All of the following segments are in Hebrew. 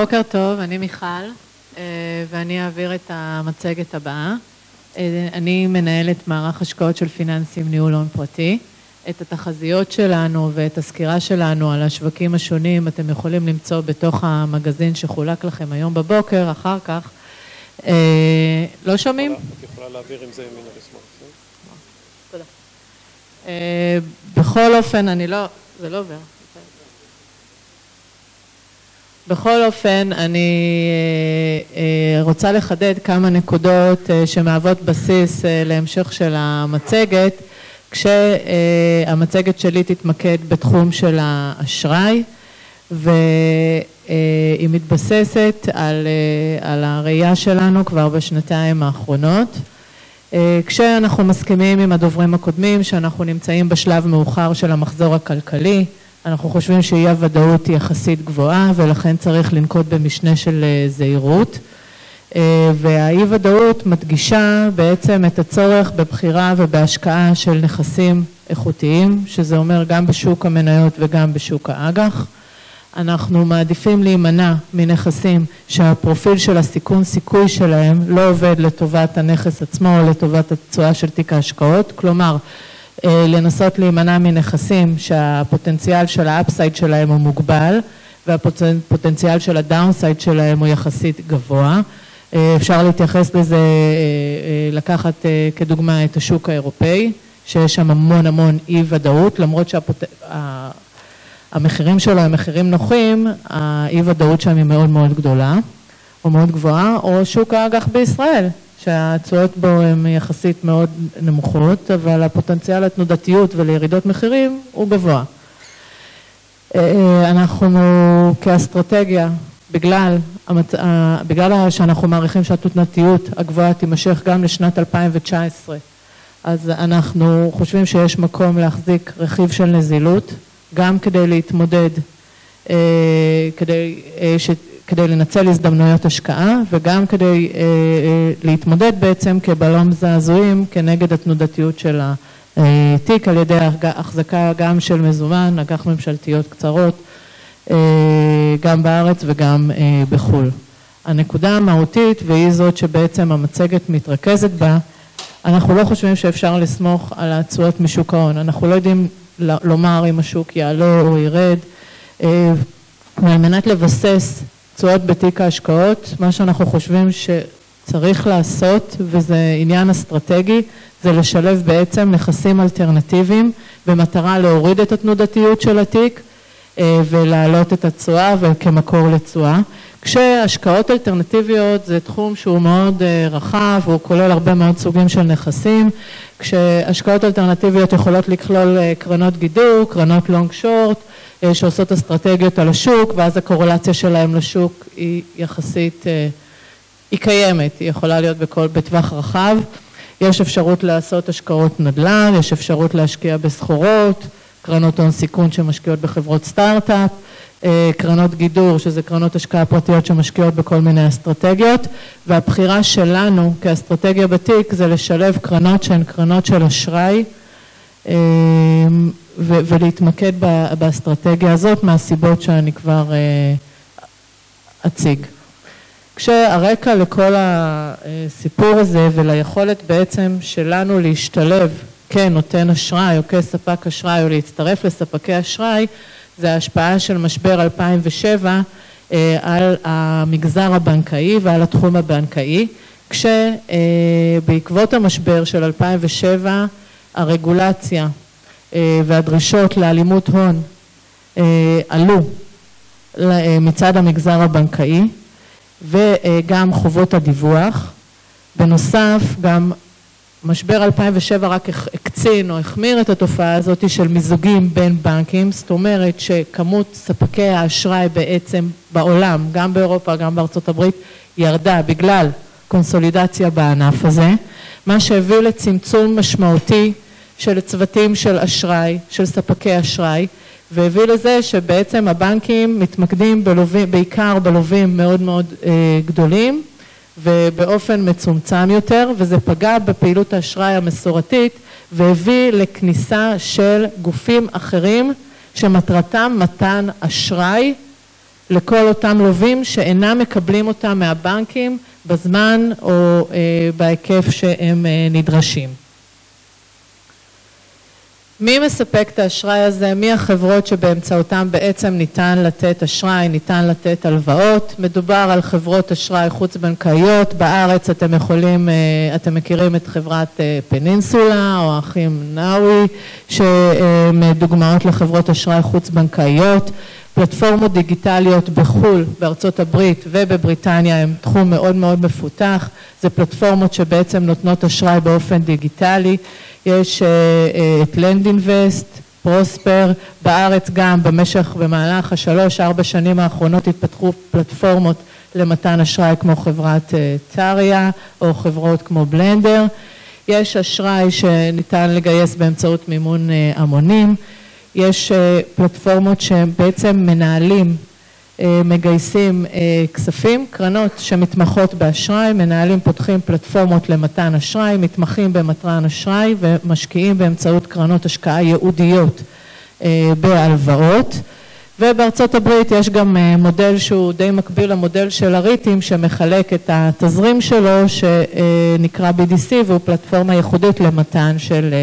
בוקר טוב, אני מיכל ואני אעביר את המצגת הבאה. אני מנהלת מערך השקעות של פיננסים ניהול הון פרטי. את התחזיות שלנו ואת הסקירה שלנו על השווקים השונים אתם יכולים למצוא בתוך המגזין שחולק לכם היום בבוקר, אחר כך. לא שומעים? את יכולה להעביר עם זה ימינה ושמאלה. תודה. בכל אופן, אני לא, זה לא עובר. בכל אופן, אני רוצה לחדד כמה נקודות שמהוות בסיס להמשך של המצגת, כשהמצגת שלי תתמקד בתחום של האשראי והיא מתבססת על הראייה שלנו כבר בשנתיים האחרונות. כשאנחנו מסכימים עם הדוברים הקודמים שאנחנו נמצאים בשלב מאוחר של המחזור הכלכלי, אנחנו חושבים שאי הוודאות היא יחסית גבוהה ולכן צריך לנקוט במשנה של זהירות והאי ודאות מדגישה בעצם את הצורך בבחירה ובהשקעה של נכסים איכותיים, שזה אומר גם בשוק המניות וגם בשוק האג"ח. אנחנו מעדיפים להימנע מנכסים שהפרופיל של הסיכון סיכוי שלהם לא עובד לטובת הנכס עצמו או לטובת התשואה של תיק ההשקעות, כלומר לנסות להימנע מנכסים שהפוטנציאל של ה upside שלהם הוא מוגבל והפוטנציאל של ה downside שלהם הוא יחסית גבוה. אפשר להתייחס לזה, לקחת כדוגמה את השוק האירופאי שיש שם המון המון אי ודאות למרות שהמחירים שלו הם מחירים נוחים, האי ודאות שם היא מאוד מאוד גדולה או מאוד גבוהה או שוק האג"ח בישראל שהתשואות בו הן יחסית מאוד נמוכות אבל הפוטנציאל לתנודתיות ולירידות מחירים הוא גבוה. אנחנו כאסטרטגיה בגלל שאנחנו מעריכים שהתנודתיות הגבוהה תימשך גם לשנת 2019 אז אנחנו חושבים שיש מקום להחזיק רכיב של נזילות גם כדי להתמודד, כדי לנצל הזדמנויות השקעה וגם כדי להתמודד בעצם כבלון זעזועים כנגד התנודתיות של התיק על ידי החזקה גם של מזומן, אג"ח ממשלתיות קצרות גם בארץ וגם בחו"ל. הנקודה המהותית והיא זאת שבעצם המצגת מתרכזת בה, אנחנו לא חושבים שאפשר לסמוך על התשואות משוק ההון, אנחנו לא יודעים לומר אם השוק יעלה או ירד ועל מנת לבסס תשואות בתיק ההשקעות, מה שאנחנו חושבים שצריך לעשות וזה עניין אסטרטגי, זה לשלב בעצם נכסים אלטרנטיביים במטרה להוריד את התנודתיות של התיק ולהעלות את התשואה וכמקור לתשואה. כשהשקעות אלטרנטיביות זה תחום שהוא מאוד רחב, הוא כולל הרבה מאוד סוגים של נכסים, כשהשקעות אלטרנטיביות יכולות לכלול קרנות גידור, קרנות לונג שורט שעושות אסטרטגיות על השוק ואז הקורלציה שלהם לשוק היא יחסית, היא קיימת, היא יכולה להיות בטווח רחב. יש אפשרות לעשות השקעות נדל"ן, יש אפשרות להשקיע בסחורות, קרנות הון סיכון שמשקיעות בחברות סטארט-אפ, קרנות גידור שזה קרנות השקעה פרטיות שמשקיעות בכל מיני אסטרטגיות והבחירה שלנו כאסטרטגיה בתיק זה לשלב קרנות שהן קרנות של אשראי ולהתמקד באסטרטגיה הזאת מהסיבות שאני כבר אציג. כשהרקע לכל הסיפור הזה וליכולת בעצם שלנו להשתלב כנותן אשראי או כספק אשראי או להצטרף לספקי אשראי זה ההשפעה של משבר 2007 על המגזר הבנקאי ועל התחום הבנקאי כשבעקבות המשבר של 2007 הרגולציה והדרישות להלימות הון עלו מצד המגזר הבנקאי וגם חובות הדיווח, בנוסף גם משבר 2007 רק הקצין או החמיר את התופעה הזאת של מיזוגים בין בנקים, זאת אומרת שכמות ספקי האשראי בעצם בעולם, גם באירופה גם בארצות הברית ירדה בגלל קונסולידציה בענף הזה, מה שהביא לצמצום משמעותי של צוותים של אשראי, של ספקי אשראי והביא לזה שבעצם הבנקים מתמקדים בעיקר בלווים מאוד מאוד גדולים ובאופן מצומצם יותר וזה פגע בפעילות האשראי המסורתית והביא לכניסה של גופים אחרים שמטרתם מתן אשראי לכל אותם לווים שאינם מקבלים אותם מהבנקים בזמן או בהיקף שהם נדרשים. מי מספק את האשראי הזה? מי החברות שבאמצעותם בעצם ניתן לתת אשראי, ניתן לתת הלוואות? מדובר על חברות אשראי חוץ בנקאיות, בארץ אתם יכולים, אתם מכירים את חברת פנינסולה או האחים נאווי שהם דוגמאות לחברות אשראי חוץ בנקאיות, פלטפורמות דיגיטליות בחו"ל, בארצות הברית ובבריטניה הם תחום מאוד מאוד מפותח, זה פלטפורמות שבעצם נותנות אשראי באופן דיגיטלי יש את לנדינבסט, פרוספר, בארץ גם במשך, במהלך השלוש ארבע שנים האחרונות התפתחו פלטפורמות למתן אשראי כמו חברת טריה או חברות כמו בלנדר, יש אשראי שניתן לגייס באמצעות מימון המונים, יש פלטפורמות שהם בעצם מנהלים מגייסים כספים, קרנות שמתמחות באשראי, מנהלים פותחים פלטפורמות למתן אשראי, מתמחים במתן אשראי ומשקיעים באמצעות קרנות השקעה ייעודיות בהלוואות ובארצות הברית יש גם מודל שהוא די מקביל למודל של הריטים שמחלק את התזרים שלו שנקרא BDC והוא פלטפורמה ייחודית למתן של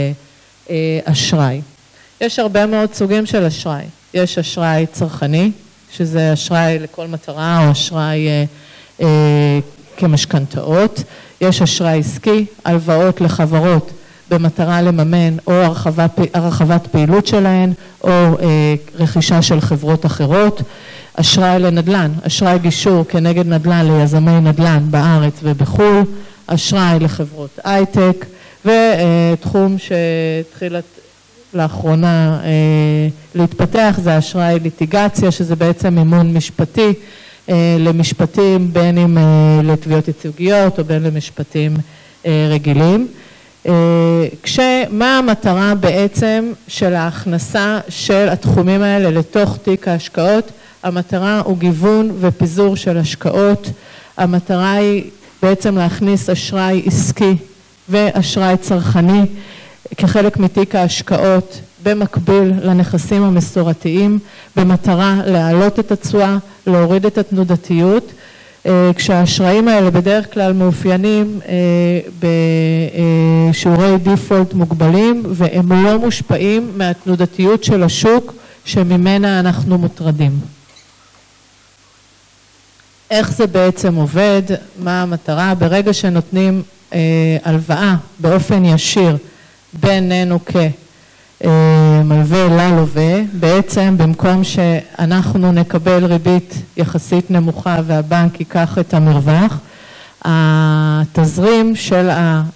אשראי. יש הרבה מאוד סוגים של אשראי, יש אשראי צרכני שזה אשראי לכל מטרה או אשראי כמשכנתאות, יש אשראי עסקי, הלוואות לחברות במטרה לממן או הרחבת פעילות שלהן או רכישה של חברות אחרות, אשראי לנדל"ן, אשראי גישור כנגד נדל"ן ליזמי נדל"ן בארץ ובחו"ל, אשראי לחברות הייטק ותחום שהתחיל לאחרונה להתפתח זה אשראי ליטיגציה שזה בעצם מימון משפטי למשפטים בין אם לתביעות ייצוגיות או בין למשפטים רגילים. כשמה המטרה בעצם של ההכנסה של התחומים האלה לתוך תיק ההשקעות? המטרה הוא גיוון ופיזור של השקעות, המטרה היא בעצם להכניס אשראי עסקי ואשראי צרכני כחלק מתיק ההשקעות במקביל לנכסים המסורתיים במטרה להעלות את התשואה, להוריד את התנודתיות כשהאשראים האלה בדרך כלל מאופיינים בשיעורי דיפולט מוגבלים והם לא מושפעים מהתנודתיות של השוק שממנה אנחנו מוטרדים. איך זה בעצם עובד? מה המטרה? ברגע שנותנים הלוואה באופן ישיר בינינו כמלווה ללווה, בעצם במקום שאנחנו נקבל ריבית יחסית נמוכה והבנק ייקח את המרווח, התזרים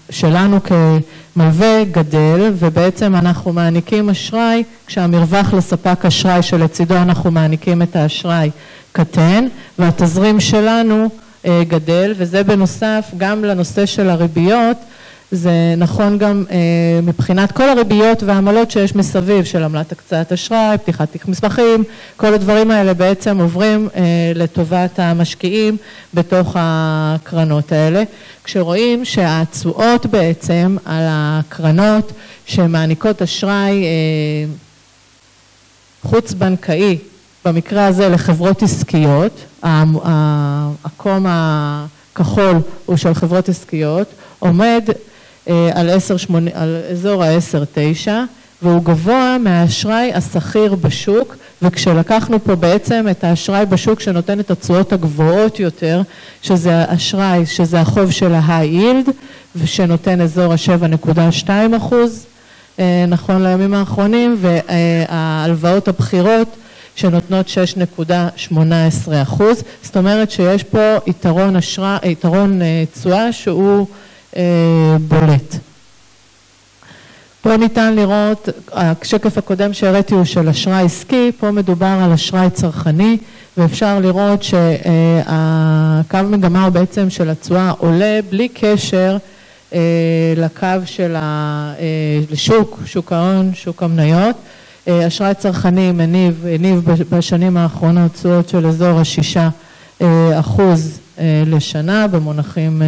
שלנו כמלווה גדל ובעצם אנחנו מעניקים אשראי כשהמרווח לספק אשראי שלצידו אנחנו מעניקים את האשראי קטן והתזרים שלנו גדל וזה בנוסף גם לנושא של הריביות זה נכון גם מבחינת כל הריביות והעמלות שיש מסביב של עמלת הקצאת אשראי, פתיחת תיק מסמכים, כל הדברים האלה בעצם עוברים לטובת המשקיעים בתוך הקרנות האלה. כשרואים שהתשואות בעצם על הקרנות שמעניקות אשראי חוץ בנקאי, במקרה הזה לחברות עסקיות, העקום הכחול הוא של חברות עסקיות, עומד על אזור ה-10-9 והוא גבוה מהאשראי הסחיר בשוק וכשלקחנו פה בעצם את האשראי בשוק שנותן את התשואות הגבוהות יותר שזה האשראי, שזה החוב של ה-high yield ושנותן אזור ה-7.2 אחוז נכון לימים האחרונים וההלוואות הבכירות שנותנות 6.18 אחוז. זאת אומרת שיש פה יתרון תשואה שהוא בולט. פה ניתן לראות, השקף הקודם שהראיתי הוא של אשראי עסקי, פה מדובר על אשראי צרכני ואפשר לראות שהקו מגמה הוא בעצם של התשואה עולה בלי קשר לקו של השוק, שוק ההון, שוק המניות, אשראי צרכני הניב בשנים האחרונות תשואות של אזור השישה אחוז לשנה במונחים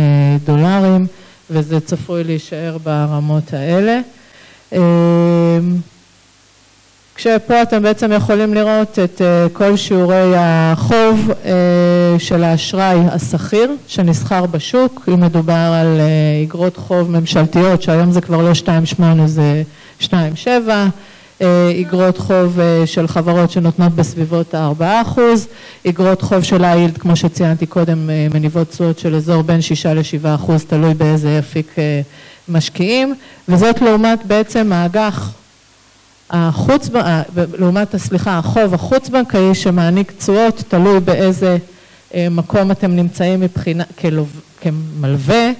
דולריים וזה צפוי להישאר ברמות האלה. כשפה אתם בעצם יכולים לראות את כל שיעורי החוב של האשראי השכיר שנסחר בשוק, אם מדובר על אגרות חוב ממשלתיות שהיום זה כבר לא 2.8 זה 2.7, אגרות חוב של חברות שנותנות בסביבות ה-4%, אגרות חוב של היילד כמו שציינתי קודם מניבות תשואות של אזור בין 6 ל-7% תלוי באיזה אפיק משקיעים. וזאת לעומת בעצם האג"ח החוץ, לעומת, סליחה, החוב החוץ בנקאי שמעניק תשואות תלוי באיזה מקום אתם נמצאים מבחינה, כמלווה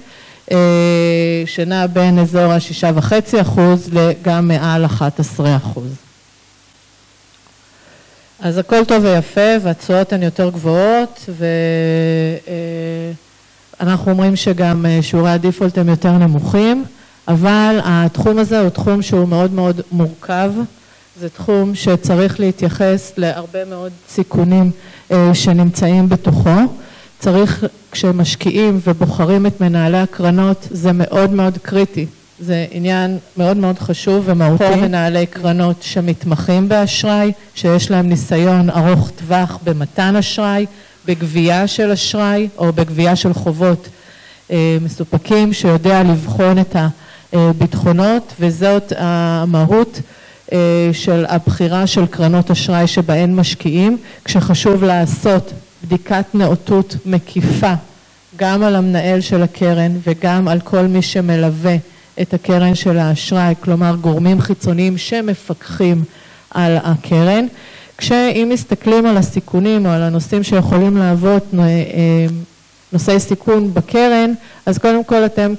שנע בין אזור השישה וחצי אחוז לגם מעל 11 אחוז. אז הכל טוב ויפה והתשואות הן יותר גבוהות ואנחנו אומרים שגם שיעורי הדיפולט הם יותר נמוכים אבל התחום הזה הוא תחום שהוא מאוד מאוד מורכב, זה תחום שצריך להתייחס להרבה מאוד סיכונים שנמצאים בתוכו, צריך כשמשקיעים ובוחרים את מנהלי הקרנות זה מאוד מאוד קריטי, זה עניין מאוד מאוד חשוב ומהותי, פה מנהלי קרנות שמתמחים באשראי, שיש להם ניסיון ארוך טווח במתן אשראי, בגבייה של אשראי או בגבייה של חובות מסופקים שיודע לבחון את הביטחונות וזאת המהות של הבחירה של קרנות אשראי שבהן משקיעים. כשחשוב לעשות בדיקת נאותות מקיפה גם על המנהל של הקרן וגם על כל מי שמלווה את הקרן של האשראי, כלומר גורמים חיצוניים שמפקחים על הקרן. כשאם מסתכלים על הסיכונים או על הנושאים שיכולים להוות נושאי סיכון בקרן, אז קודם כל אתם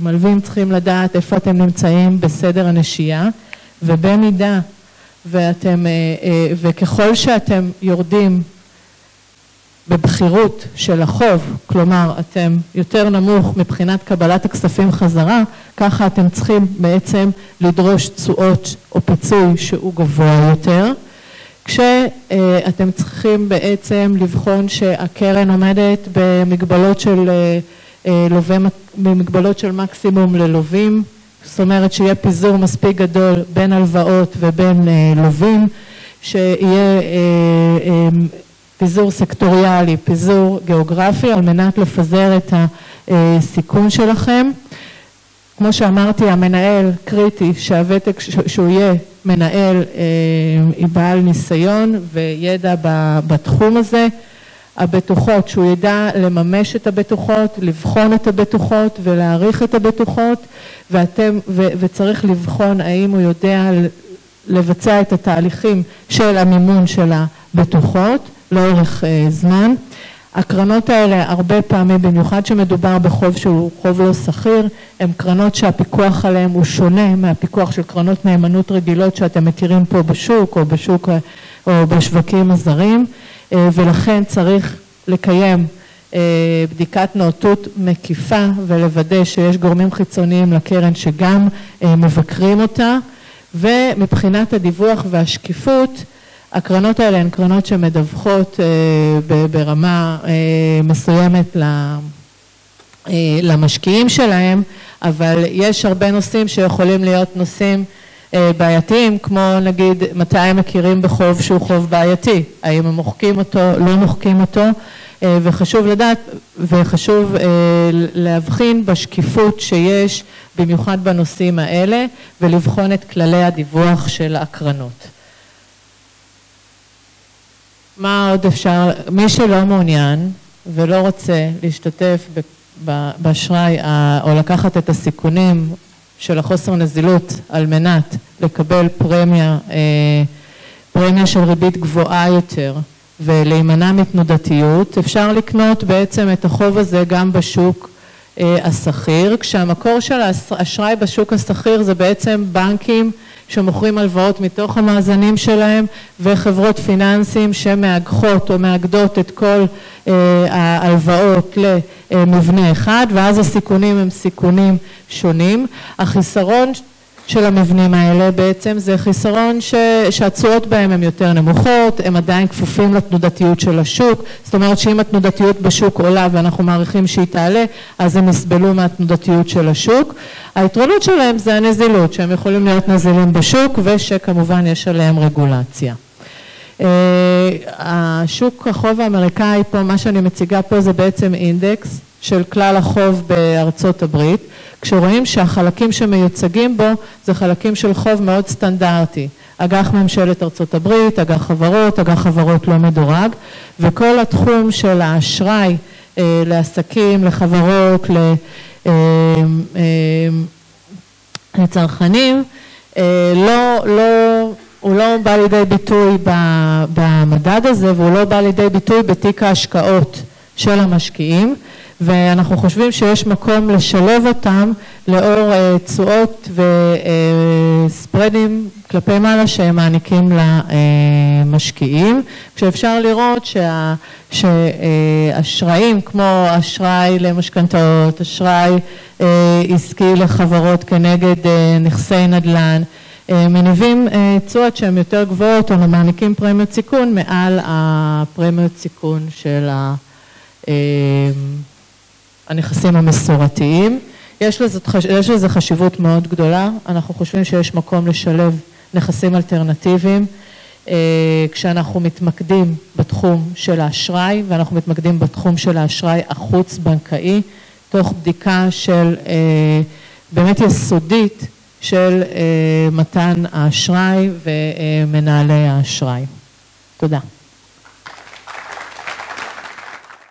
כמלווים צריכים לדעת איפה אתם נמצאים בסדר הנשייה ובמידה ואתם, וככל שאתם יורדים בבחירות של החוב, כלומר אתם יותר נמוך מבחינת קבלת הכספים חזרה, ככה אתם צריכים בעצם לדרוש תשואות או פיצוי שהוא גבוה יותר, כשאתם צריכים בעצם לבחון שהקרן עומדת במגבלות של, במגבלות של מקסימום ללווים, זאת אומרת שיהיה פיזור מספיק גדול בין הלוואות ובין לווים, שיהיה פיזור סקטוריאלי, פיזור גיאוגרפי על מנת לפזר את הסיכון שלכם. כמו שאמרתי המנהל קריטי שהוותק שהוא יהיה מנהל בעל ניסיון וידע בתחום הזה, הבטוחות שהוא ידע לממש את הבטוחות, לבחון את הבטוחות ולהעריך את הבטוחות ואתם, וצריך לבחון האם הוא יודע לבצע את התהליכים של המימון של הבטוחות לאורך זמן. הקרנות האלה הרבה פעמים במיוחד שמדובר בחוב שהוא חוב לא סחיר, הן קרנות שהפיקוח עליהן הוא שונה מהפיקוח של קרנות נאמנות רגילות שאתם מכירים פה בשוק או בשוק או בשווקים הזרים. ולכן צריך לקיים בדיקת נאותות מקיפה ולוודא שיש גורמים חיצוניים לקרן שגם מבקרים אותה. ומבחינת הדיווח והשקיפות הקרנות האלה הן קרנות שמדווחות ברמה מסוימת למשקיעים שלהם אבל יש הרבה נושאים שיכולים להיות נושאים בעייתיים כמו נגיד מתי הם מכירים בחוב שהוא חוב בעייתי, האם הם מוחקים אותו, לא מוחקים אותו וחשוב לדעת וחשוב להבחין בשקיפות שיש במיוחד בנושאים האלה ולבחון את כללי הדיווח של הקרנות. מה עוד אפשר, מי שלא מעוניין ולא רוצה להשתתף באשראי או לקחת את הסיכונים של החוסר נזילות על מנת לקבל פרמיה, פרמיה של ריבית גבוהה יותר ולהימנע מתנודתיות, אפשר לקנות בעצם את החוב הזה גם בשוק הסחיר, כשהמקור של האשראי בשוק הסחיר זה בעצם בנקים שמוכרים הלוואות מתוך המאזנים שלהם וחברות פיננסים שמאגחות או מאגדות את כל ההלוואות למבנה אחד ואז הסיכונים הם סיכונים שונים. החיסרון של המבנים האלה בעצם זה חיסרון שהתשואות בהם הן יותר נמוכות, הם עדיין כפופים לתנודתיות של השוק, זאת אומרת שאם התנודתיות בשוק עולה ואנחנו מעריכים שהיא תעלה, אז הם יסבלו מהתנודתיות של השוק. היתרונות שלהם זה הנזילות, שהם יכולים להיות נזילים בשוק ושכמובן יש עליהם רגולציה. השוק החוב האמריקאי פה, מה שאני מציגה פה זה בעצם אינדקס של כלל החוב בארצות הברית, כשרואים שהחלקים שמיוצגים בו זה חלקים של חוב מאוד סטנדרטי, אג"ח ממשלת ארצות הברית, אג"ח חברות, אג"ח חברות לא מדורג, וכל התחום של האשראי לעסקים, לחברות, לצרכנים, לא, לא, הוא לא בא לידי ביטוי במדד הזה והוא לא בא לידי ביטוי בתיק ההשקעות של המשקיעים ואנחנו חושבים שיש מקום לשלב אותם לאור תשואות וספרדים כלפי מעלה שהם מעניקים למשקיעים. כשאפשר לראות שאשראים כמו אשראי למשכנתאות, אשראי עסקי לחברות כנגד נכסי נדל"ן מניבים תשואות שהן יותר גבוהות או מעניקים פרמיות סיכון מעל הפרמיות סיכון של הנכסים המסורתיים. יש לזה חשיבות מאוד גדולה, אנחנו חושבים שיש מקום לשלב נכסים אלטרנטיביים כשאנחנו מתמקדים בתחום של האשראי ואנחנו מתמקדים בתחום של האשראי החוץ בנקאי תוך בדיקה של באמת יסודית של מתן האשראי ומנהלי האשראי. תודה.